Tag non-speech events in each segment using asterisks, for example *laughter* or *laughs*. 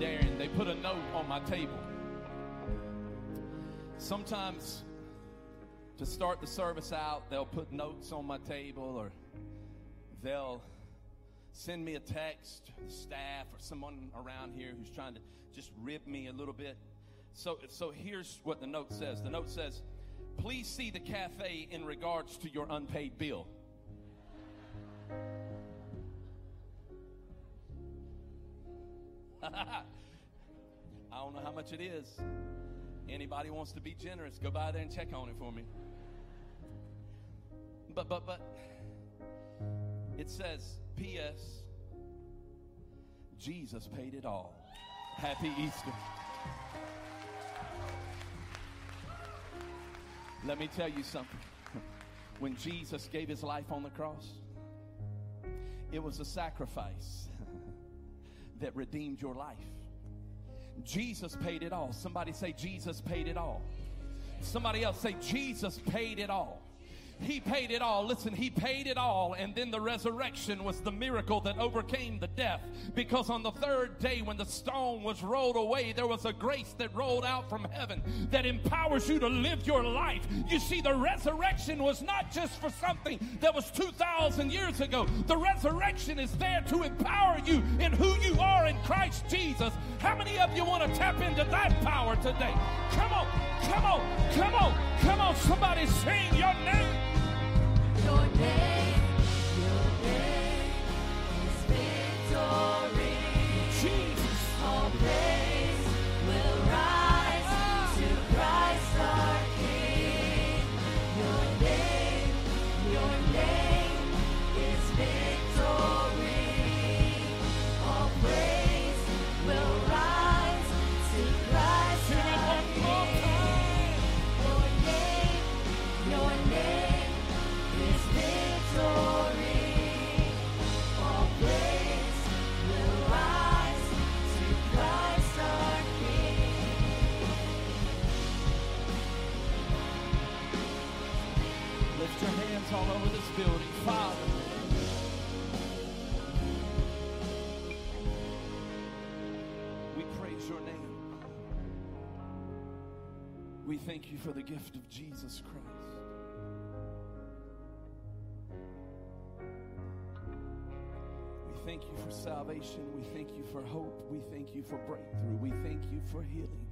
Darren, they put a note on my table. Sometimes to start the service out, they'll put notes on my table or they'll send me a text, staff or someone around here who's trying to just rib me a little bit. So, so here's what the note says. The note says, please see the cafe in regards to your unpaid bill. *laughs* I don't know how much it is. Anybody wants to be generous, go by there and check on it for me. But but but it says PS Jesus paid it all. Happy Easter. Let me tell you something. When Jesus gave his life on the cross, it was a sacrifice that redeemed your life. Jesus paid it all. Somebody say, Jesus paid it all. Somebody else say, Jesus paid it all. He paid it all. Listen, He paid it all. And then the resurrection was the miracle that overcame the death. Because on the third day, when the stone was rolled away, there was a grace that rolled out from heaven that empowers you to live your life. You see, the resurrection was not just for something that was 2,000 years ago, the resurrection is there to empower you in who you are in Christ Jesus. How many of you want to tap into that power today? Come on, come on, come on, come on. Somebody sing your name. Your name, thank you for the gift of Jesus Christ. We thank you for salvation. We thank you for hope. We thank you for breakthrough. We thank you for healing.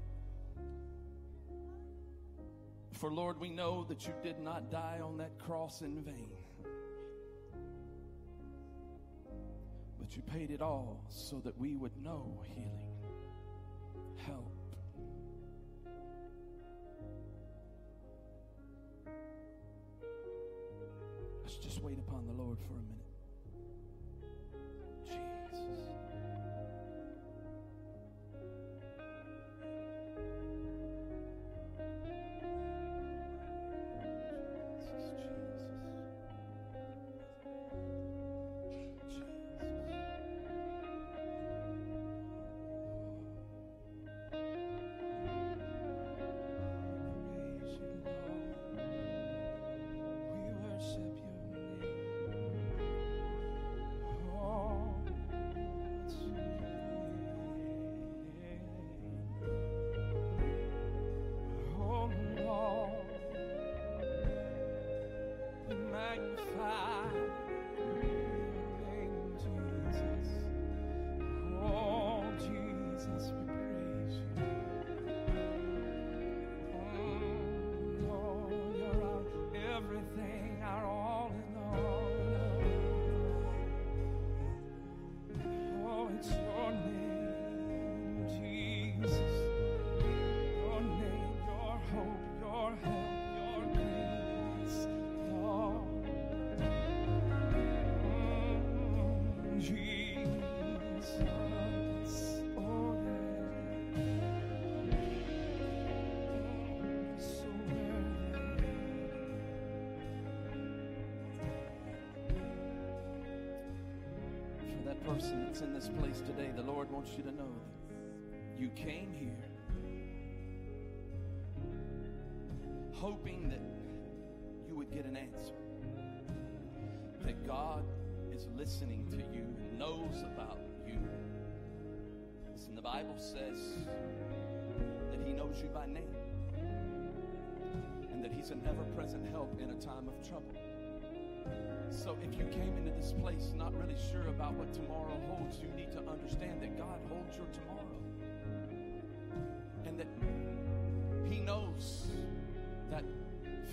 For Lord, we know that you did not die on that cross in vain. But you paid it all so that we would know healing, help. Just wait upon the Lord for a minute. Jesus. Person that's in this place today, the Lord wants you to know that you came here hoping that you would get an answer. That God is listening to you, and knows about you, is And the Bible says that He knows you by name and that He's an ever present help in a time of trouble. So if you came into this place not really sure about what tomorrow holds, you need to understand that God holds your tomorrow. And that He knows that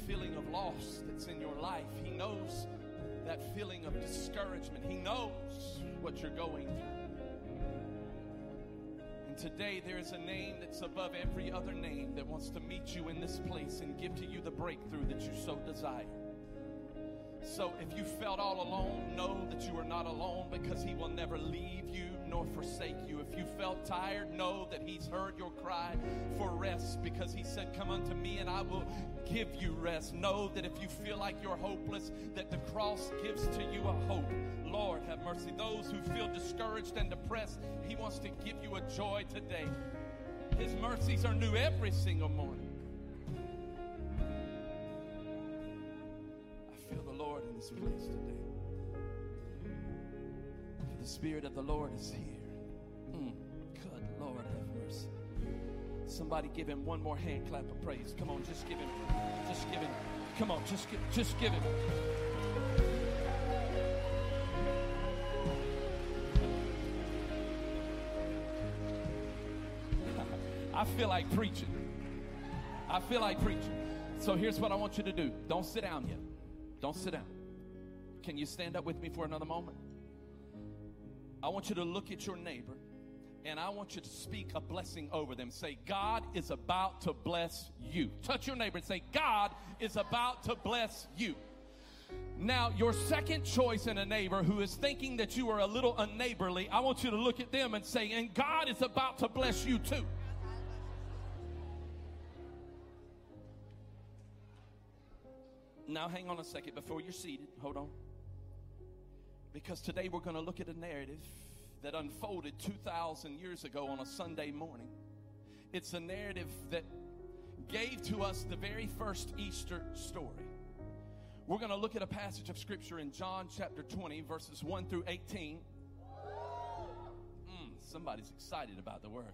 feeling of loss that's in your life. He knows that feeling of discouragement. He knows what you're going through. And today there is a name that's above every other name that wants to meet you in this place and give to you the breakthrough that you so desire. So if you felt all alone, know that you are not alone because He will never leave you nor forsake you. If you felt tired, know that He's heard your cry for rest because He said, Come unto me and I will give you rest. Know that if you feel like you're hopeless, that the cross gives to you a hope. Lord, have mercy. Those who feel discouraged and depressed, He wants to give you a joy today. His mercies are new every single morning. This place today. The Spirit of the Lord is here. Mm, good Lord, have mercy. Somebody give him one more hand clap of praise. Come on, just give him. Just give him. Come on, just give, just give him. *laughs* I feel like preaching. I feel like preaching. So here's what I want you to do. Don't sit down yet. Don't sit down. Can you stand up with me for another moment? I want you to look at your neighbor and I want you to speak a blessing over them. Say, God is about to bless you. Touch your neighbor and say, God is about to bless you. Now, your second choice in a neighbor who is thinking that you are a little unneighborly, I want you to look at them and say, and God is about to bless you too. Now, hang on a second before you're seated. Hold on. Because today we're going to look at a narrative that unfolded 2,000 years ago on a Sunday morning. It's a narrative that gave to us the very first Easter story. We're going to look at a passage of Scripture in John chapter 20, verses 1 through 18. Mm, somebody's excited about the word.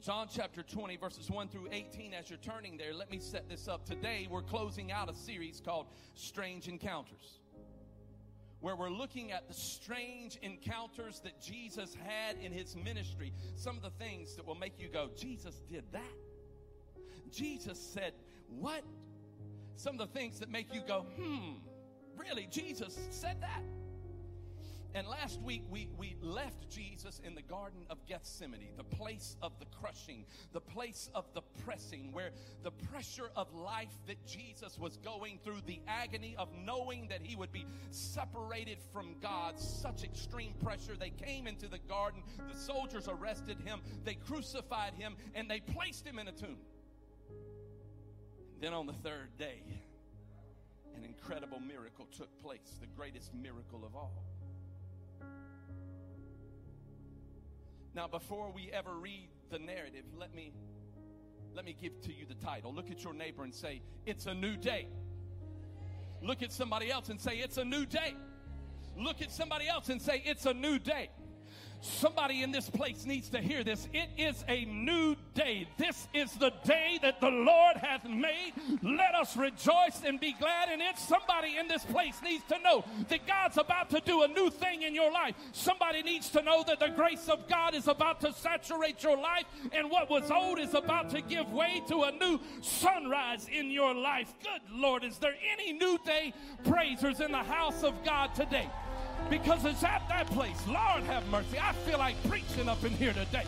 John chapter 20, verses 1 through 18. As you're turning there, let me set this up. Today, we're closing out a series called Strange Encounters, where we're looking at the strange encounters that Jesus had in his ministry. Some of the things that will make you go, Jesus did that. Jesus said, What? Some of the things that make you go, Hmm, really? Jesus said that? And last week we, we left Jesus in the Garden of Gethsemane, the place of the crushing, the place of the pressing, where the pressure of life that Jesus was going through, the agony of knowing that he would be separated from God, such extreme pressure. They came into the garden, the soldiers arrested him, they crucified him, and they placed him in a tomb. Then on the third day, an incredible miracle took place, the greatest miracle of all. Now, before we ever read the narrative, let me let me give to you the title. Look at your neighbor and say, "It's a new day." Look at somebody else and say, "It's a new day." Look at somebody else and say, "It's a new day." Somebody in this place needs to hear this. It is a new day. This is the day that the Lord hath made. Let us rejoice and be glad in it. Somebody in this place needs to know that God's about to do a new thing in your life. Somebody needs to know that the grace of God is about to saturate your life and what was old is about to give way to a new sunrise in your life. Good Lord, is there any new day praisers in the house of God today? Because it's at that place. Lord have mercy. I feel like preaching up in here today.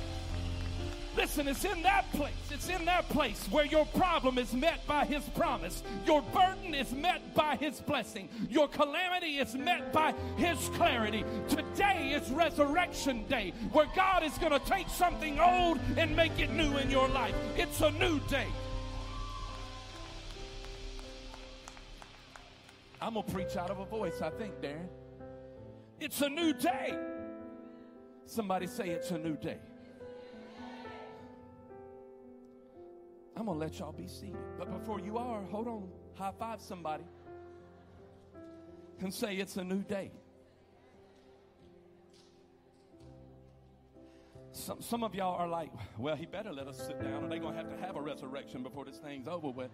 Listen, it's in that place. It's in that place where your problem is met by His promise. Your burden is met by His blessing. Your calamity is met by His clarity. Today is Resurrection Day where God is going to take something old and make it new in your life. It's a new day. I'm going to preach out of a voice, I think, Darren. It's a new day. Somebody say it's a new day. I'm going to let y'all be seated. But before you are, hold on. High five somebody and say it's a new day. Some, some of y'all are like, well, he better let us sit down, or they're going to have to have a resurrection before this thing's over with.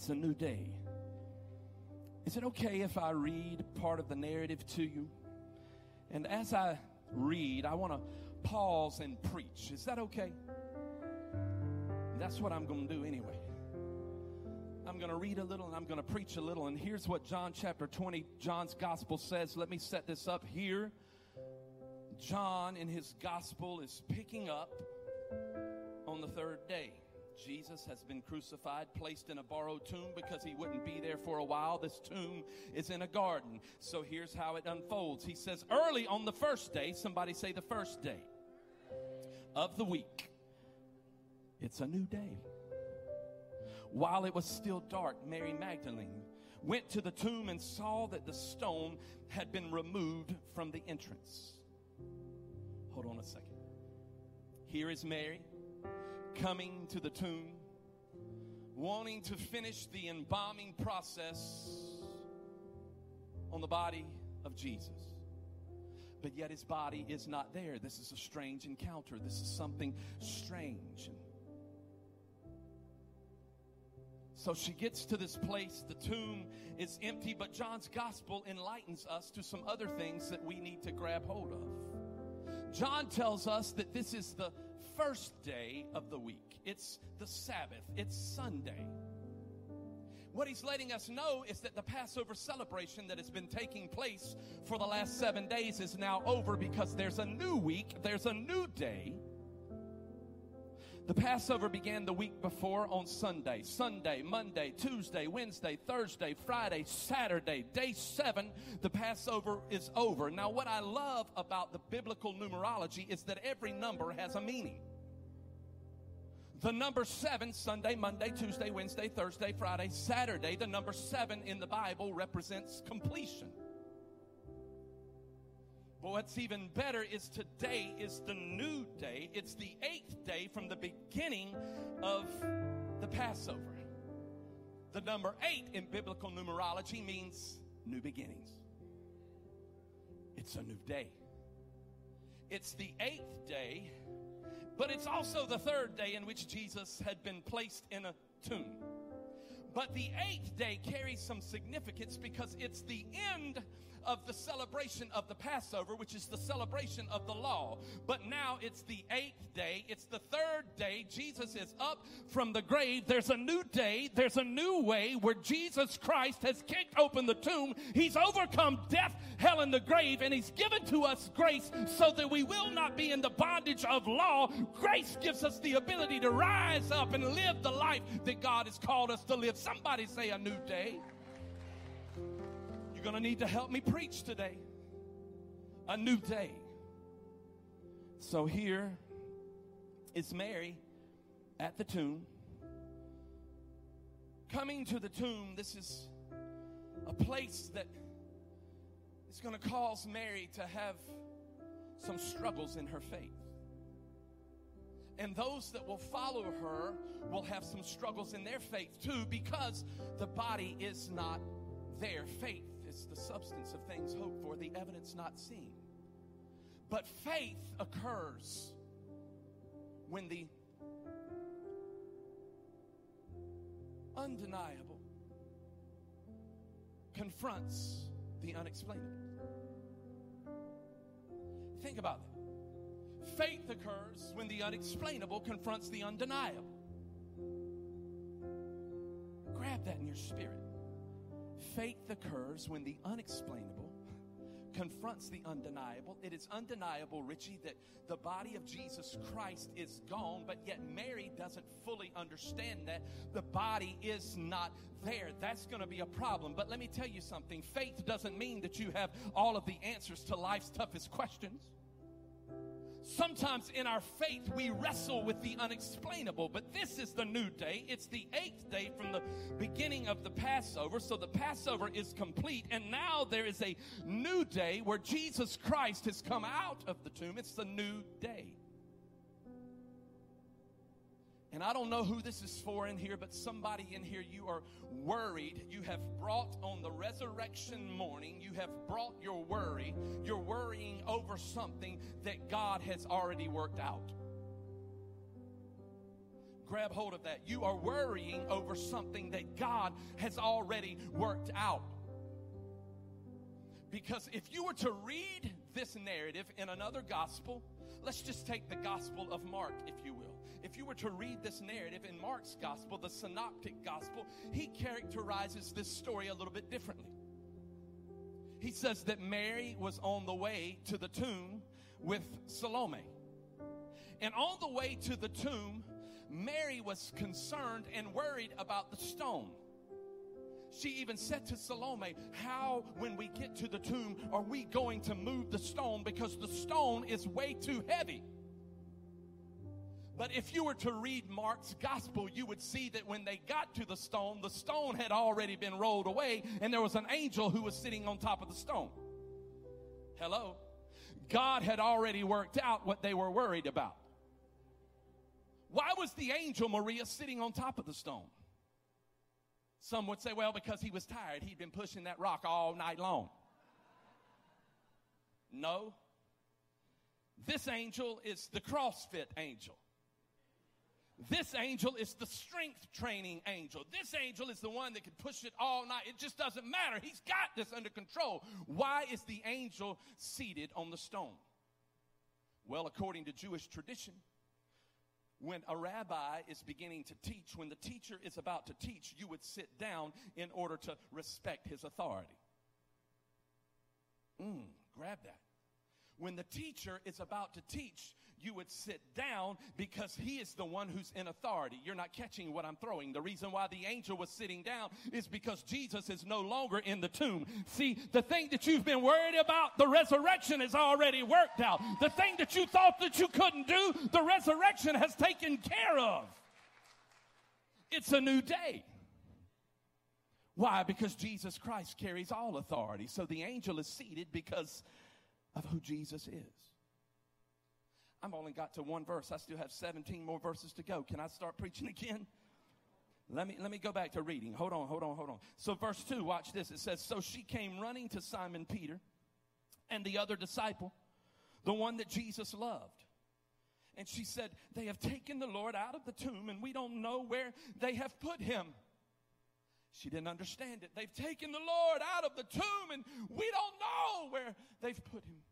It's a new day. Is it okay if I read part of the narrative to you? And as I read, I want to pause and preach. Is that okay? That's what I'm going to do anyway. I'm going to read a little and I'm going to preach a little. And here's what John chapter 20, John's gospel says. Let me set this up here. John in his gospel is picking up on the third day. Jesus has been crucified, placed in a borrowed tomb because he wouldn't be there for a while. This tomb is in a garden. So here's how it unfolds. He says, Early on the first day, somebody say the first day of the week, it's a new day. While it was still dark, Mary Magdalene went to the tomb and saw that the stone had been removed from the entrance. Hold on a second. Here is Mary coming to the tomb, wanting to finish the embalming process on the body of Jesus. But yet his body is not there. This is a strange encounter. This is something strange. So she gets to this place. The tomb is empty, but John's gospel enlightens us to some other things that we need to grab hold of. John tells us that this is the first day of the week, it's the Sabbath, it's Sunday. What he's letting us know is that the Passover celebration that has been taking place for the last seven days is now over because there's a new week, there's a new day the Passover began the week before on Sunday. Sunday, Monday, Tuesday, Wednesday, Thursday, Friday, Saturday, day seven, the Passover is over. Now, what I love about the biblical numerology is that every number has a meaning. The number seven, Sunday, Monday, Tuesday, Wednesday, Thursday, Friday, Saturday, the number seven in the Bible represents completion. But what's even better is today is the new day. It's the eighth day from the beginning of the Passover. The number eight in biblical numerology means new beginnings. It's a new day. It's the eighth day, but it's also the third day in which Jesus had been placed in a tomb. But the eighth day carries some significance because it's the end of the celebration of the Passover, which is the celebration of the law. But now it's the eighth day, it's the third day. Jesus is up from the grave. There's a new day, there's a new way where Jesus Christ has kicked open the tomb. He's overcome death, hell, and the grave, and He's given to us grace so that we will not be in the bondage of law. Grace gives us the ability to rise up and live the life that God has called us to live. Somebody say a new day. You're going to need to help me preach today. A new day. So here is Mary at the tomb. Coming to the tomb, this is a place that is going to cause Mary to have some struggles in her faith. And those that will follow her will have some struggles in their faith too because the body is not there Faith is the substance of things hoped for, the evidence not seen. But faith occurs when the undeniable confronts the unexplainable. Think about that. Faith occurs when the unexplainable confronts the undeniable. Grab that in your spirit. Faith occurs when the unexplainable confronts the undeniable. It is undeniable, Richie, that the body of Jesus Christ is gone, but yet Mary doesn't fully understand that the body is not there. That's going to be a problem. But let me tell you something faith doesn't mean that you have all of the answers to life's toughest questions. Sometimes in our faith, we wrestle with the unexplainable, but this is the new day. It's the eighth day from the beginning of the Passover. So the Passover is complete, and now there is a new day where Jesus Christ has come out of the tomb. It's the new day. And I don't know who this is for in here, but somebody in here, you are worried. You have brought on the resurrection morning, you have brought your worry. You're worrying over something that God has already worked out. Grab hold of that. You are worrying over something that God has already worked out. Because if you were to read this narrative in another gospel, let's just take the gospel of Mark, if you will. If you were to read this narrative in Mark's gospel, the synoptic gospel, he characterizes this story a little bit differently. He says that Mary was on the way to the tomb with Salome. And on the way to the tomb, Mary was concerned and worried about the stone. She even said to Salome, How, when we get to the tomb, are we going to move the stone? Because the stone is way too heavy. But if you were to read Mark's gospel, you would see that when they got to the stone, the stone had already been rolled away, and there was an angel who was sitting on top of the stone. Hello? God had already worked out what they were worried about. Why was the angel Maria sitting on top of the stone? Some would say, well, because he was tired. He'd been pushing that rock all night long. No. This angel is the CrossFit angel. This angel is the strength training angel. This angel is the one that can push it all night. It just doesn't matter. He's got this under control. Why is the angel seated on the stone? Well, according to Jewish tradition, when a rabbi is beginning to teach, when the teacher is about to teach, you would sit down in order to respect his authority. Mm, grab that. When the teacher is about to teach, you would sit down because he is the one who's in authority. You're not catching what I'm throwing. The reason why the angel was sitting down is because Jesus is no longer in the tomb. See, the thing that you've been worried about, the resurrection is already worked out. The thing that you thought that you couldn't do, the resurrection has taken care of. It's a new day. Why? Because Jesus Christ carries all authority. So the angel is seated because of who Jesus is. I've only got to one verse. I still have 17 more verses to go. Can I start preaching *laughs* again? Let me, let me go back to reading. Hold on, hold on, hold on. So, verse 2, watch this. It says, So she came running to Simon Peter and the other disciple, the one that Jesus loved. And she said, They have taken the Lord out of the tomb, and we don't know where they have put him. She didn't understand it. They've taken the Lord out of the tomb, and we don't know where they've put him.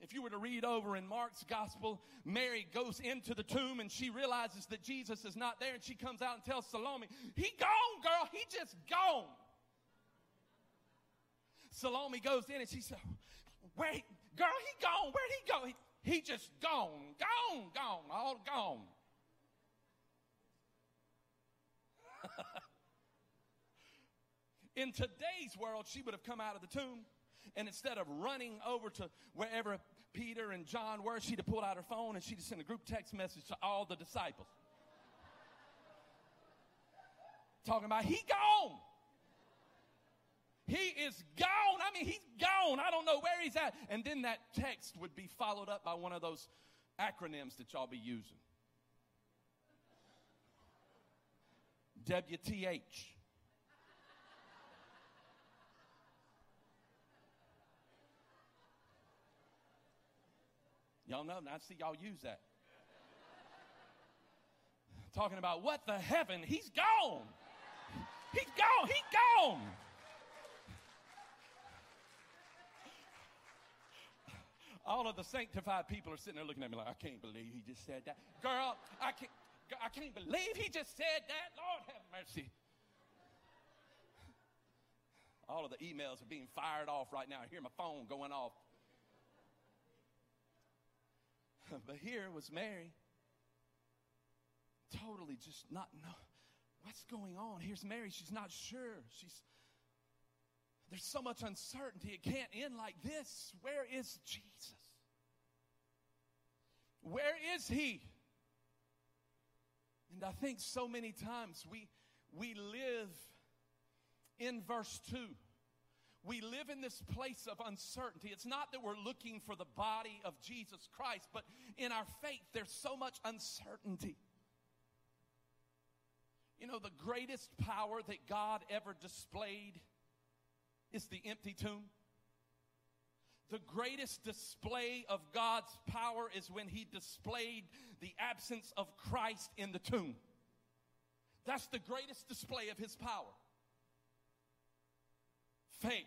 If you were to read over in Mark's gospel, Mary goes into the tomb and she realizes that Jesus is not there and she comes out and tells Salome, He gone, girl. He just gone. Salome goes in and she said, Wait, girl, he gone. Where'd he go? He, he just gone, gone, gone, all gone. *laughs* in today's world, she would have come out of the tomb and instead of running over to wherever Peter and John were, she'd have pulled out her phone and she'd have sent a group text message to all the disciples. Talking about, he gone. He is gone. I mean, he's gone. I don't know where he's at. And then that text would be followed up by one of those acronyms that y'all be using WTH. Y'all know, I see y'all use that. Talking about what the heaven? He's gone. He's gone. He's gone. All of the sanctified people are sitting there looking at me like, I can't believe he just said that. Girl, I can't, I can't believe he just said that. Lord have mercy. All of the emails are being fired off right now. I hear my phone going off. *laughs* but here was Mary, totally just not know what's going on. Here's Mary, she's not sure. She's there's so much uncertainty. It can't end like this. Where is Jesus? Where is he? And I think so many times we we live in verse 2 we live in this place of uncertainty. It's not that we're looking for the body of Jesus Christ, but in our faith, there's so much uncertainty. You know, the greatest power that God ever displayed is the empty tomb. The greatest display of God's power is when he displayed the absence of Christ in the tomb. That's the greatest display of his power. Faith.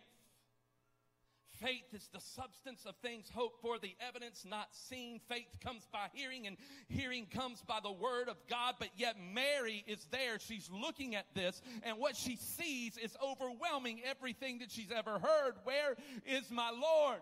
Faith is the substance of things hoped for, the evidence not seen. Faith comes by hearing, and hearing comes by the word of God. But yet, Mary is there. She's looking at this, and what she sees is overwhelming everything that she's ever heard. Where is my Lord?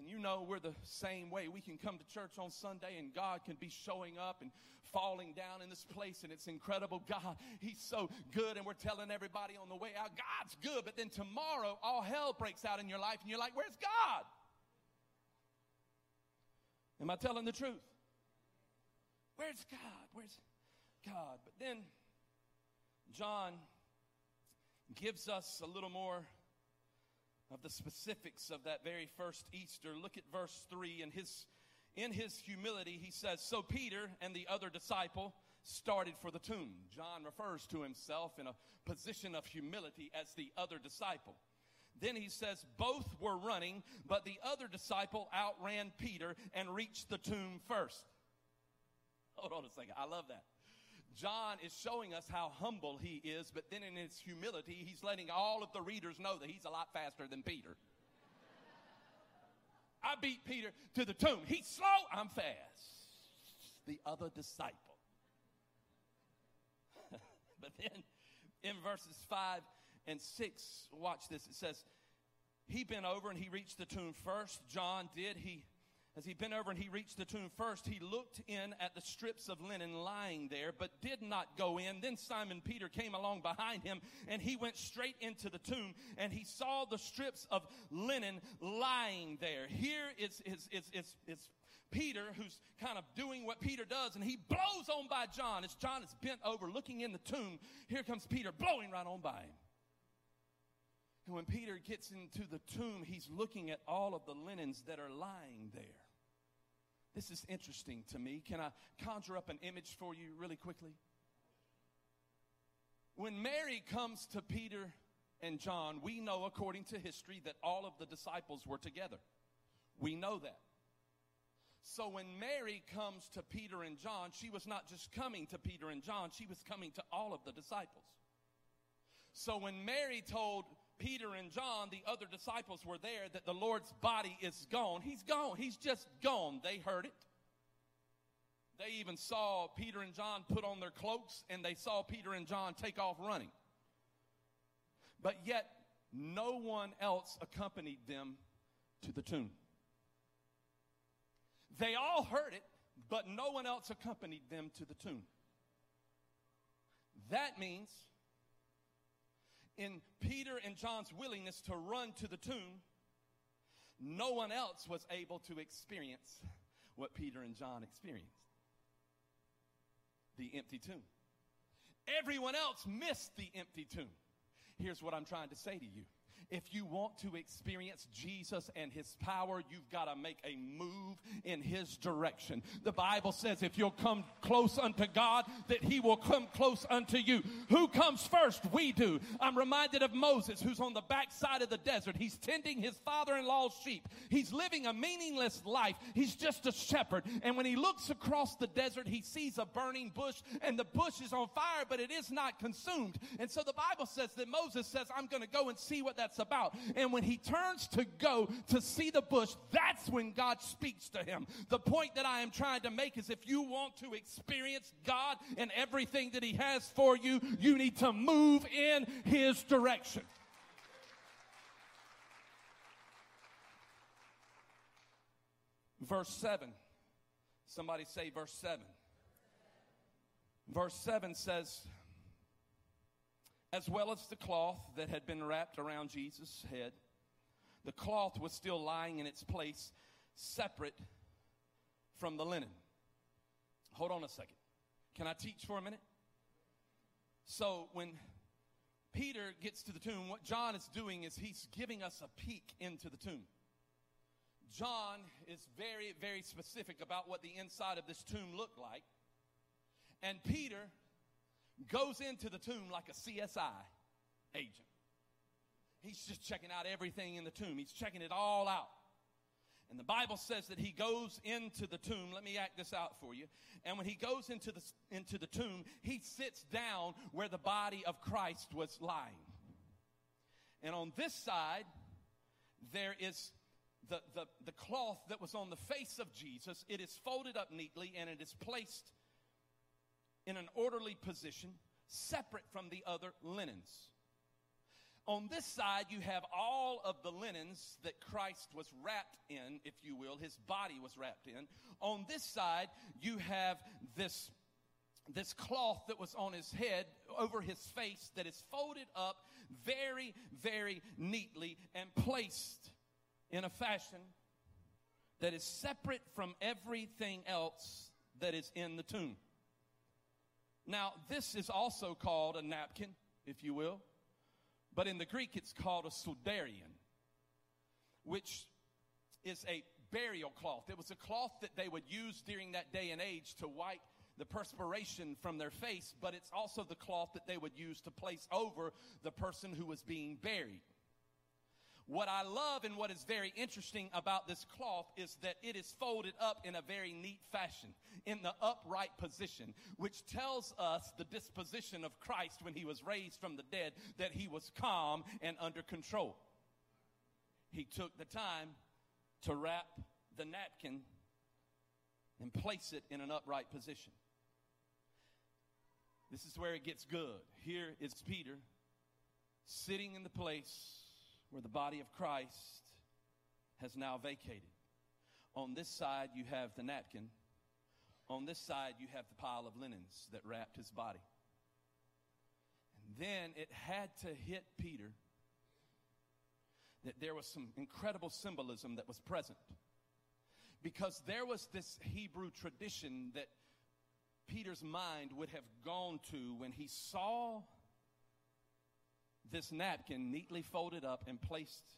And you know, we're the same way. We can come to church on Sunday, and God can be showing up and falling down in this place, and it's incredible. God, He's so good, and we're telling everybody on the way out, God's good. But then tomorrow, all hell breaks out in your life, and you're like, Where's God? Am I telling the truth? Where's God? Where's God? But then John gives us a little more of the specifics of that very first Easter. Look at verse 3 and his in his humility, he says, So Peter and the other disciple started for the tomb. John refers to himself in a position of humility as the other disciple. Then he says, Both were running, but the other disciple outran Peter and reached the tomb first. Hold on a second. I love that. John is showing us how humble he is, but then in his humility, he's letting all of the readers know that he's a lot faster than Peter. I beat Peter to the tomb. He's slow, I'm fast. The other disciple. *laughs* but then in verses 5 and 6, watch this. It says, He bent over and he reached the tomb first. John did. He as he bent over and he reached the tomb first, he looked in at the strips of linen lying there, but did not go in. Then Simon Peter came along behind him and he went straight into the tomb and he saw the strips of linen lying there. Here is, is, is, is, is Peter who's kind of doing what Peter does and he blows on by John. As John is bent over looking in the tomb, here comes Peter blowing right on by him. And when Peter gets into the tomb, he's looking at all of the linens that are lying there. This is interesting to me. Can I conjure up an image for you really quickly? When Mary comes to Peter and John, we know according to history that all of the disciples were together. We know that. So when Mary comes to Peter and John, she was not just coming to Peter and John, she was coming to all of the disciples. So when Mary told Peter and John, the other disciples were there, that the Lord's body is gone. He's gone. He's just gone. They heard it. They even saw Peter and John put on their cloaks and they saw Peter and John take off running. But yet, no one else accompanied them to the tomb. They all heard it, but no one else accompanied them to the tomb. That means in Peter and John's willingness to run to the tomb, no one else was able to experience what Peter and John experienced the empty tomb. Everyone else missed the empty tomb. Here's what I'm trying to say to you if you want to experience Jesus and his power, you've got to make a move in his direction. The Bible says if you'll come close unto God, that he will come close unto you. Who comes first? We do. I'm reminded of Moses, who's on the backside of the desert. He's tending his father in law's sheep. He's living a meaningless life. He's just a shepherd. And when he looks across the desert, he sees a burning bush, and the bush is on fire, but it is not consumed. And so the Bible says that Moses says, I'm going to go and see what that's about. And when he turns to go to see the bush, that's when God speaks to him. The point that I am trying to make is if you want to experience God and everything that he has for you, you need to move in his direction. Verse 7. Somebody say verse 7. Verse 7 says, as well as the cloth that had been wrapped around Jesus' head. The cloth was still lying in its place, separate from the linen. Hold on a second. Can I teach for a minute? So, when Peter gets to the tomb. What John is doing is he's giving us a peek into the tomb. John is very, very specific about what the inside of this tomb looked like. And Peter goes into the tomb like a CSI agent. He's just checking out everything in the tomb, he's checking it all out. And the Bible says that he goes into the tomb. Let me act this out for you. And when he goes into the, into the tomb, he sits down where the body of Christ was lying. And on this side, there is the, the, the cloth that was on the face of Jesus. It is folded up neatly and it is placed in an orderly position, separate from the other linens. On this side, you have all of the linens that Christ was wrapped in, if you will, his body was wrapped in. On this side, you have this, this cloth that was on his head over his face that is folded up very, very neatly and placed in a fashion that is separate from everything else that is in the tomb. Now, this is also called a napkin, if you will. But in the Greek, it's called a sudarion, which is a burial cloth. It was a cloth that they would use during that day and age to wipe the perspiration from their face, but it's also the cloth that they would use to place over the person who was being buried. What I love and what is very interesting about this cloth is that it is folded up in a very neat fashion, in the upright position, which tells us the disposition of Christ when he was raised from the dead, that he was calm and under control. He took the time to wrap the napkin and place it in an upright position. This is where it gets good. Here is Peter sitting in the place where the body of Christ has now vacated. On this side, you have the napkin. On this side, you have the pile of linens that wrapped his body. And then it had to hit Peter that there was some incredible symbolism that was present. Because there was this Hebrew tradition that Peter's mind would have gone to when he saw this napkin neatly folded up and placed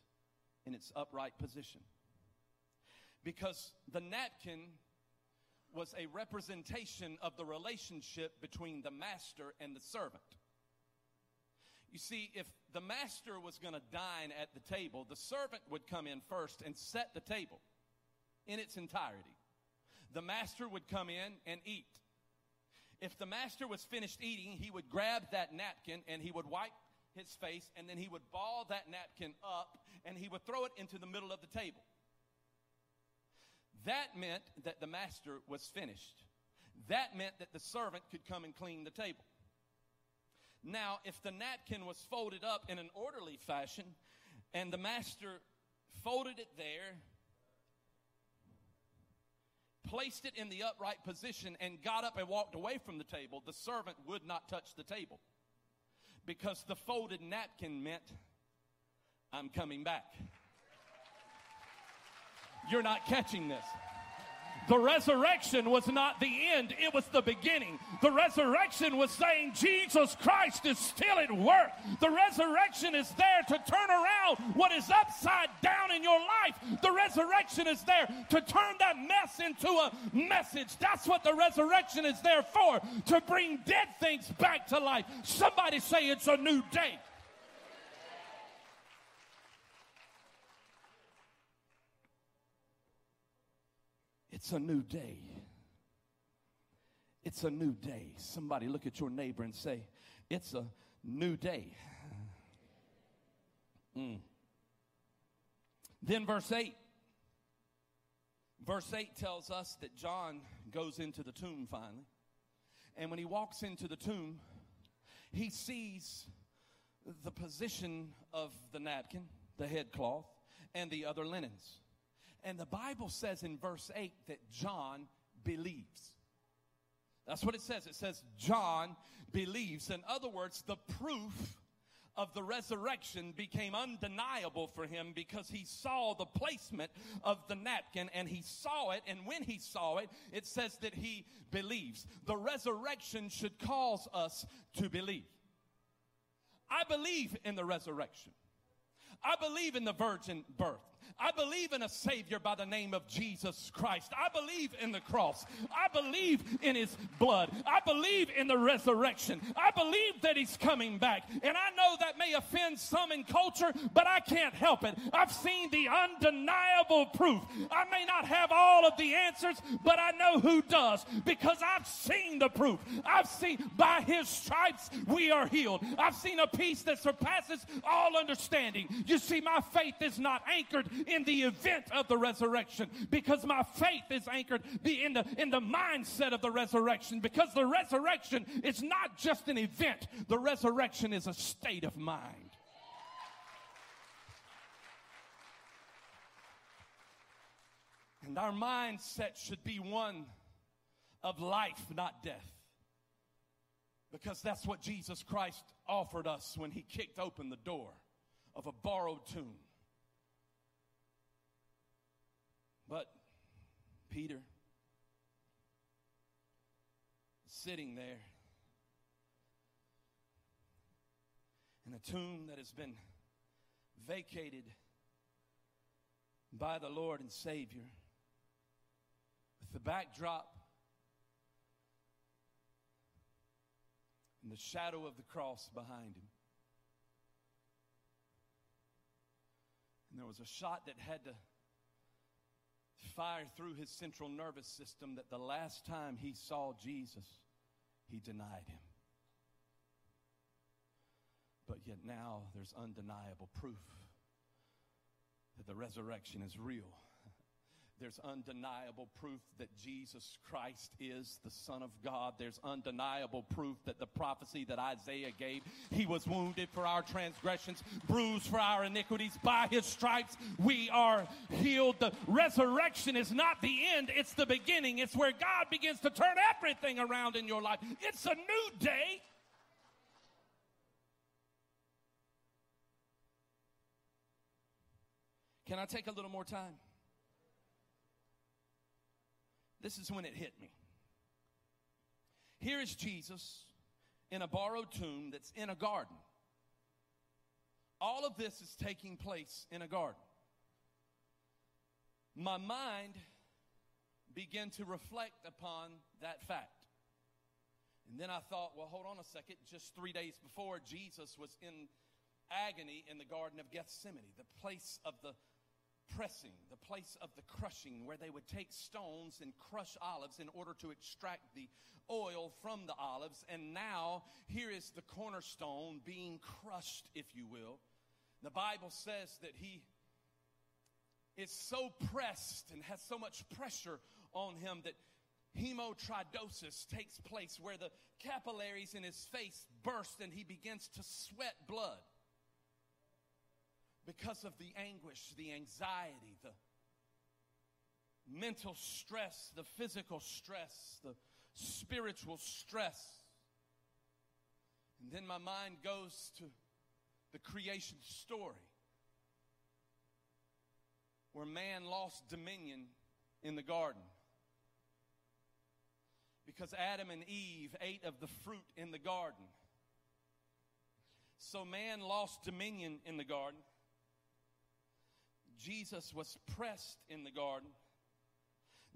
in its upright position. Because the napkin was a representation of the relationship between the master and the servant. You see, if the master was going to dine at the table, the servant would come in first and set the table in its entirety. The master would come in and eat. If the master was finished eating, he would grab that napkin and he would wipe his face, and then he would ball that napkin up and he would throw it into the middle of the table. That meant that the master was finished. That meant that the servant could come and clean the table. Now, if the napkin was folded up in an orderly fashion and the master folded it there, placed it in the upright position, and got up and walked away from the table, the servant would not touch the table because the folded napkin meant I'm coming back. You're not catching this. The resurrection was not the end, it was the beginning. The resurrection was saying Jesus Christ is still at work. The resurrection is there to turn around what is upside down in your life. The resurrection is there to turn that mess into a message. That's what the resurrection is there for, to bring dead things back to life. Somebody say it's a new day. It's a new day. It's a new day. Somebody look at your neighbor and say, It's a new day. Mm. Then, verse 8. Verse 8 tells us that John goes into the tomb finally. And when he walks into the tomb, he sees the position of the napkin, the headcloth, and the other linens. And the Bible says in verse 8 that John believes. That's what it says. It says John believes. In other words, the proof of the resurrection became undeniable for him because he saw the placement of the napkin and he saw it. And when he saw it, it says that he believes. The resurrection should cause us to believe. I believe in the resurrection. I believe in the virgin birth. I believe in a Savior by the name of Jesus Christ. I believe in the cross. I believe in His blood. I believe in the resurrection. I believe that He's coming back. And I know that may offend some in culture, but I can't help it. I've seen the undeniable proof. I may not have all of the answers, but I know who does because I've seen the proof. I've seen by His stripes we are healed. I've seen a peace that surpasses all understanding. You see, my faith is not anchored in the event of the resurrection because my faith is anchored in the, in the mindset of the resurrection because the resurrection is not just an event, the resurrection is a state of mind. And our mindset should be one of life, not death. Because that's what Jesus Christ offered us when he kicked open the door of a borrowed tomb. But Peter, sitting there in a tomb that has been vacated by the Lord and Savior, with the backdrop and the shadow of the cross behind him. And there was a shot that had to fire through his central nervous system that the last time he saw Jesus, he denied him. But yet now there's undeniable proof that the resurrection is real. There's undeniable proof that Jesus Christ is the Son of God. There's undeniable proof that the prophecy that Isaiah gave, he was wounded for our transgressions, bruised for our iniquities. By his stripes, we are healed. The resurrection is not the end, it's the beginning. It's where God begins to turn everything around in your life. It's a new day. Can I take a little more time? This is when it hit me. Here is Jesus in a borrowed tomb that's in a garden. All of this is taking place in a garden. My mind began to reflect upon that fact. And then I thought, well, hold on a second. Just three days before, Jesus was in agony in the Garden of Gethsemane, the place of the pressing, the place of the crushing, where they would take stones and crush olives in order to extract the oil from the olives. And now, here is the cornerstone being crushed, if you will. The Bible says that he is so pressed and has so much pressure on him that hematidrosis takes place, where the capillaries in his face burst and he begins to sweat blood because of the anguish, the anxiety, the mental stress, the physical stress, the spiritual stress. And then my mind goes to the creation story where man lost dominion in the garden. Because Adam and Eve ate of the fruit in the garden. So man lost dominion in the garden. Jesus was pressed in the garden.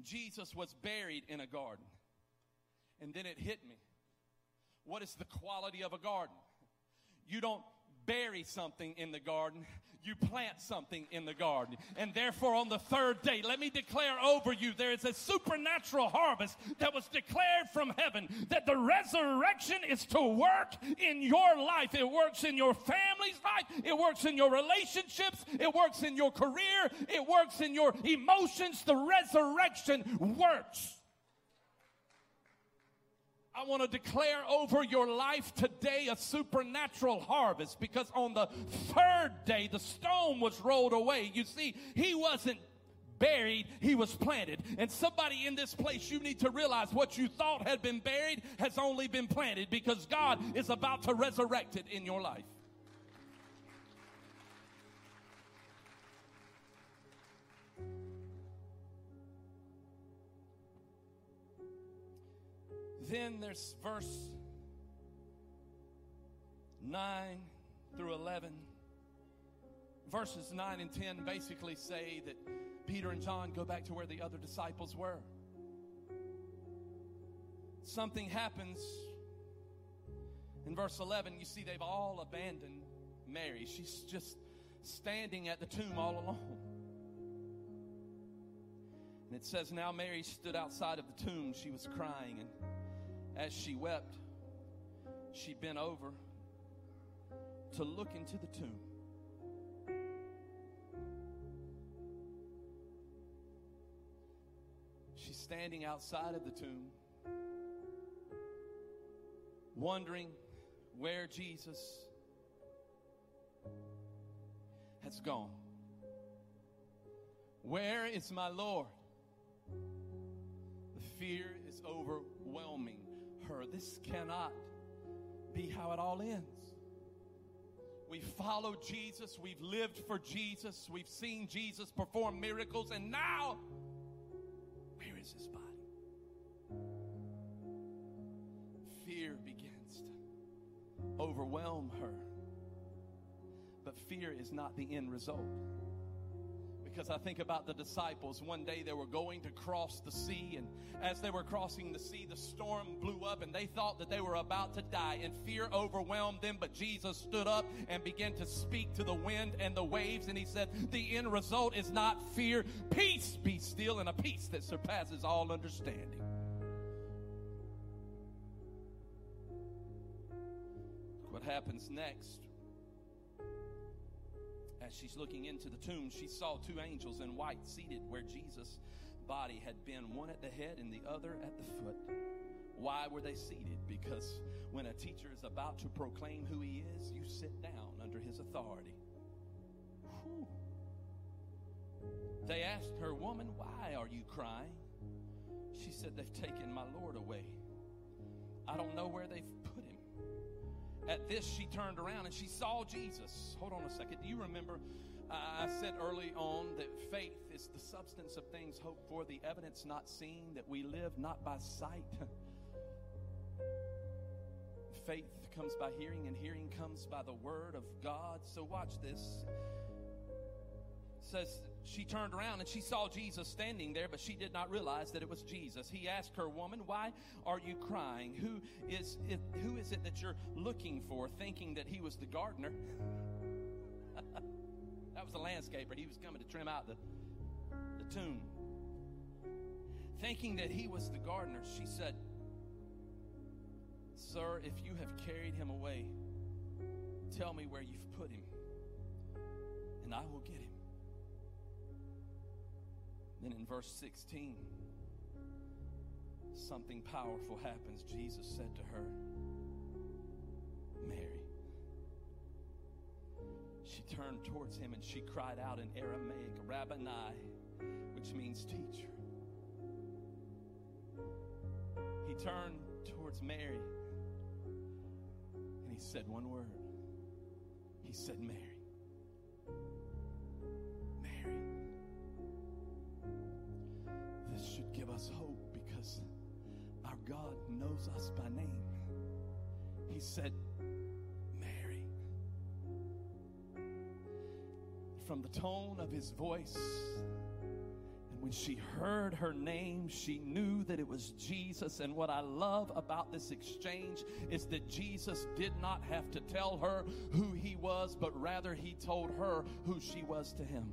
Jesus was buried in a garden. And then it hit me. What is the quality of a garden? You don't bury something in the garden, you plant something in the garden. And therefore, on the third day, let me declare over you there is a supernatural harvest that was declared from heaven that the resurrection is to work in your life. It works in your family's life, it works in your relationships, it works in your career, it works in your emotions. The resurrection works. I want to declare over your life today a supernatural harvest because on the third day the stone was rolled away. You see, he wasn't buried, he was planted. And somebody in this place, you need to realize what you thought had been buried has only been planted because God is about to resurrect it in your life. Then there's verse 9 through 11. Verses 9 and 10 basically say that Peter and John go back to where the other disciples were. Something happens in verse 11. You see, they've all abandoned Mary. She's just standing at the tomb all alone. And it says, Now Mary stood outside of the tomb. She was crying, and as she wept, she bent over to look into the tomb. She's standing outside of the tomb, wondering where Jesus has gone. Where is my Lord? The fear is overwhelming her. This cannot be how it all ends. We followed Jesus, we've lived for Jesus, we've seen Jesus perform miracles, and now, where is his body? Fear begins to overwhelm her. But fear is not the end result because I think about the disciples. One day they were going to cross the sea, and as they were crossing the sea, the storm blew up, and they thought that they were about to die, and fear overwhelmed them. But Jesus stood up and began to speak to the wind and the waves, and he said, The end result is not fear. Peace be still, and a peace that surpasses all understanding. What happens next? As she's looking into the tomb, she saw two angels in white seated where Jesus' body had been, one at the head and the other at the foot. Why were they seated? Because when a teacher is about to proclaim who he is, you sit down under his authority. Whew. They asked her, Woman, why are you crying? She said, They've taken my Lord away. I don't know where they've put him. At this, she turned around and she saw Jesus. Hold on a second. Do you remember? Uh, I said early on that faith is the substance of things hoped for, the evidence not seen, that we live not by sight. faith comes by hearing, and hearing comes by the word of God. So, watch this. It says she turned around and she saw Jesus standing there, but she did not realize that it was Jesus. He asked her, "Woman, why are you crying? Who is it, who is it that you're looking for?" Thinking that he was the gardener. *laughs* that was the landscaper. He was coming to trim out the the tomb. Thinking that he was the gardener, she said, "Sir, if you have carried him away, tell me where you've put him, and I will get him." Then in verse 16, something powerful happens. Jesus said to her, Mary. She turned towards him and she cried out in Aramaic, Rabboni, which means teacher. He turned towards Mary and he said one word. He said, Mary. Mary. Us hope because our God knows us by name. He said, Mary. From the tone of his voice, and when she heard her name, she knew that it was Jesus. And what I love about this exchange is that Jesus did not have to tell her who he was, but rather he told her who she was to him.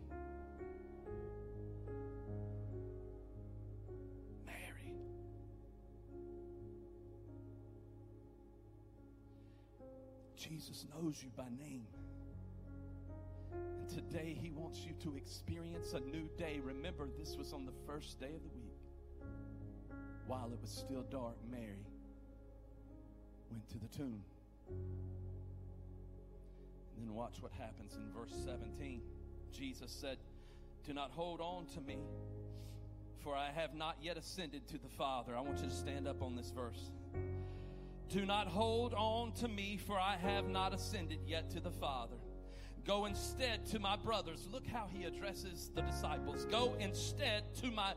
Jesus knows you by name. And today he wants you to experience a new day. Remember, this was on the first day of the week. While it was still dark, Mary went to the tomb. And then watch what happens in verse 17. Jesus said, Do not hold on to me, for I have not yet ascended to the Father. I want you to stand up on this verse. Do not hold on to me, for I have not ascended yet to the Father. Go instead to my brothers. Look how he addresses the disciples. Go instead to my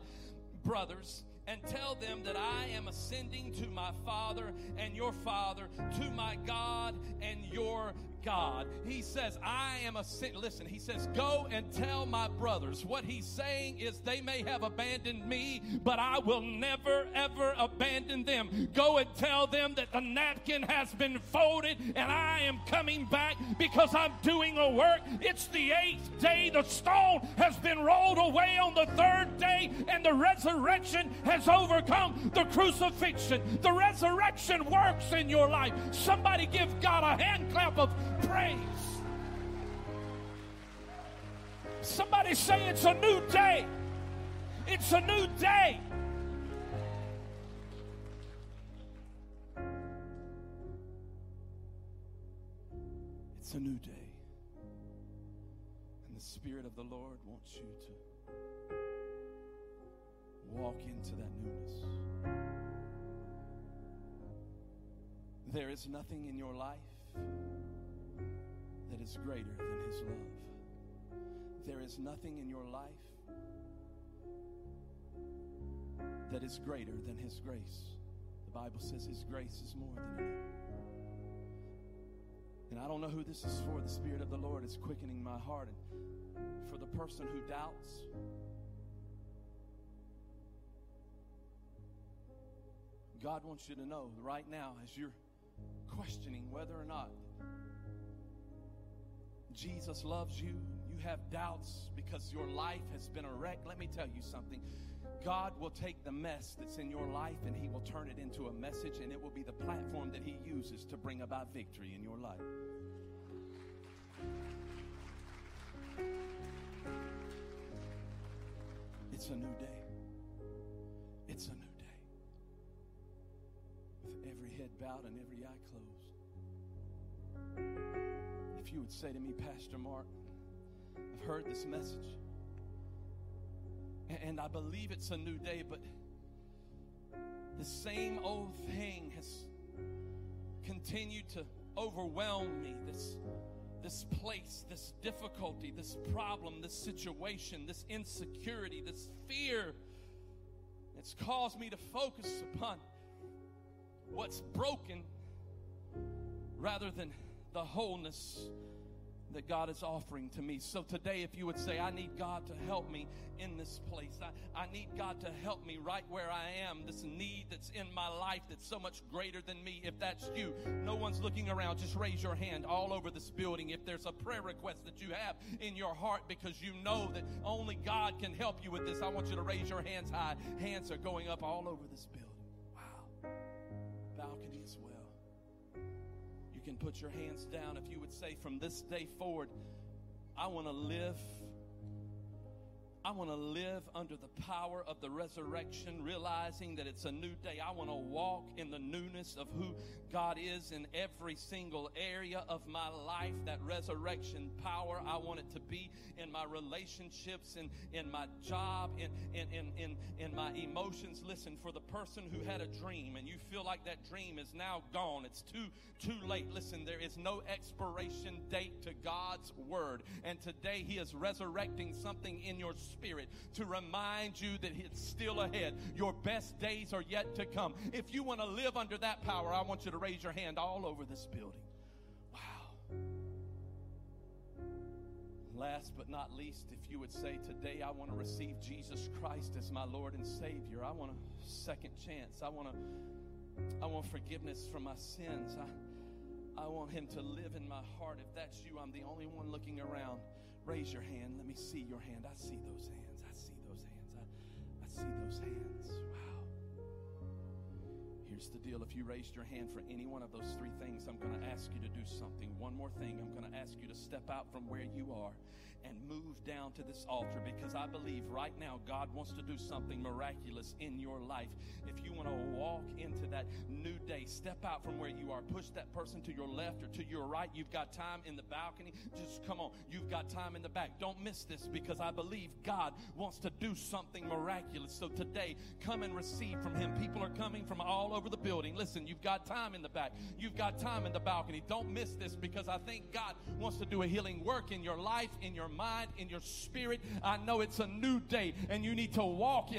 brothers and tell them that I am ascending to my Father and your Father, to my God and your God. He says, I am a sin. Listen, he says, Go and tell my brothers. What he's saying is, they may have abandoned me, but I will never, ever abandon them. Go and tell them that the napkin has been folded and I am coming back because I'm doing a work. It's the eighth day. The stone has been rolled away on the third day, and the resurrection has overcome the crucifixion. The resurrection works in your life. Somebody give God a hand clap of praise. Somebody say it's a new day. It's a new day. It's a new day. And the Spirit of the Lord wants you to walk into that newness. There is nothing in your life is greater than His love. There is nothing in your life that is greater than His grace. The Bible says His grace is more than enough. And I don't know who this is for. The Spirit of the Lord is quickening my heart. And for the person who doubts, God wants you to know right now as you're questioning whether or not Jesus loves you, you have doubts because your life has been a wreck. Let me tell you something. God will take the mess that's in your life and He will turn it into a message, and it will be the platform that He uses to bring about victory in your life. It's a new day. It's a new day. With every head bowed and every eye closed. If you would say to me, Pastor Mark, I've heard this message. And I believe it's a new day, but the same old thing has continued to overwhelm me. This, this place, this difficulty, this problem, this situation, this insecurity, this fear. It's caused me to focus upon what's broken rather than the wholeness that God is offering to me. So today, if you would say, I need God to help me in this place, I, I need God to help me right where I am, this need that's in my life that's so much greater than me. If that's you, no one's looking around, just raise your hand all over this building. If there's a prayer request that you have in your heart because you know that only God can help you with this, I want you to raise your hands high. Hands are going up all over this building. Can put your hands down if you would say, from this day forward, I want to live. I want to live under the power of the resurrection, realizing that it's a new day. I want to walk in the newness of who God is in every single area of my life. That resurrection power, I want it to be in my relationships, in, in my job, in, in, in, in, in my emotions. Listen, for the person who had a dream and you feel like that dream is now gone, it's too, too late. Listen, there is no expiration date to God's word. And today He is resurrecting something in your spirit to remind you that it's still ahead. Your best days are yet to come. If you want to live under that power, I want you to raise your hand all over this building. Wow. Last but not least, if you would say today, I want to receive Jesus Christ as my Lord and Savior. I want a second chance. I want to I want forgiveness for my sins. I, I want him to live in my heart. If that's you, I'm the only one looking around. Raise your hand. Let me see your hand. I see those hands. I see those hands. I, I see those hands. Wow. Here's the deal. If you raised your hand for any one of those three things, I'm going to ask you to do something. One more thing. I'm going to ask you to step out from where you are and move down to this altar because I believe right now God wants to do something miraculous in your life. If you want to walk into that new day, step out from where you are. Push that person to your left or to your right. You've got time in the balcony. Just come on. You've got time in the back. Don't miss this because I believe God wants to do something miraculous. So today, come and receive from Him. People are coming from all over the building. Listen, you've got time in the back. You've got time in the balcony. Don't miss this because I think God wants to do a healing work in your life, in your mind, in your spirit. I know it's a new day and you need to walk in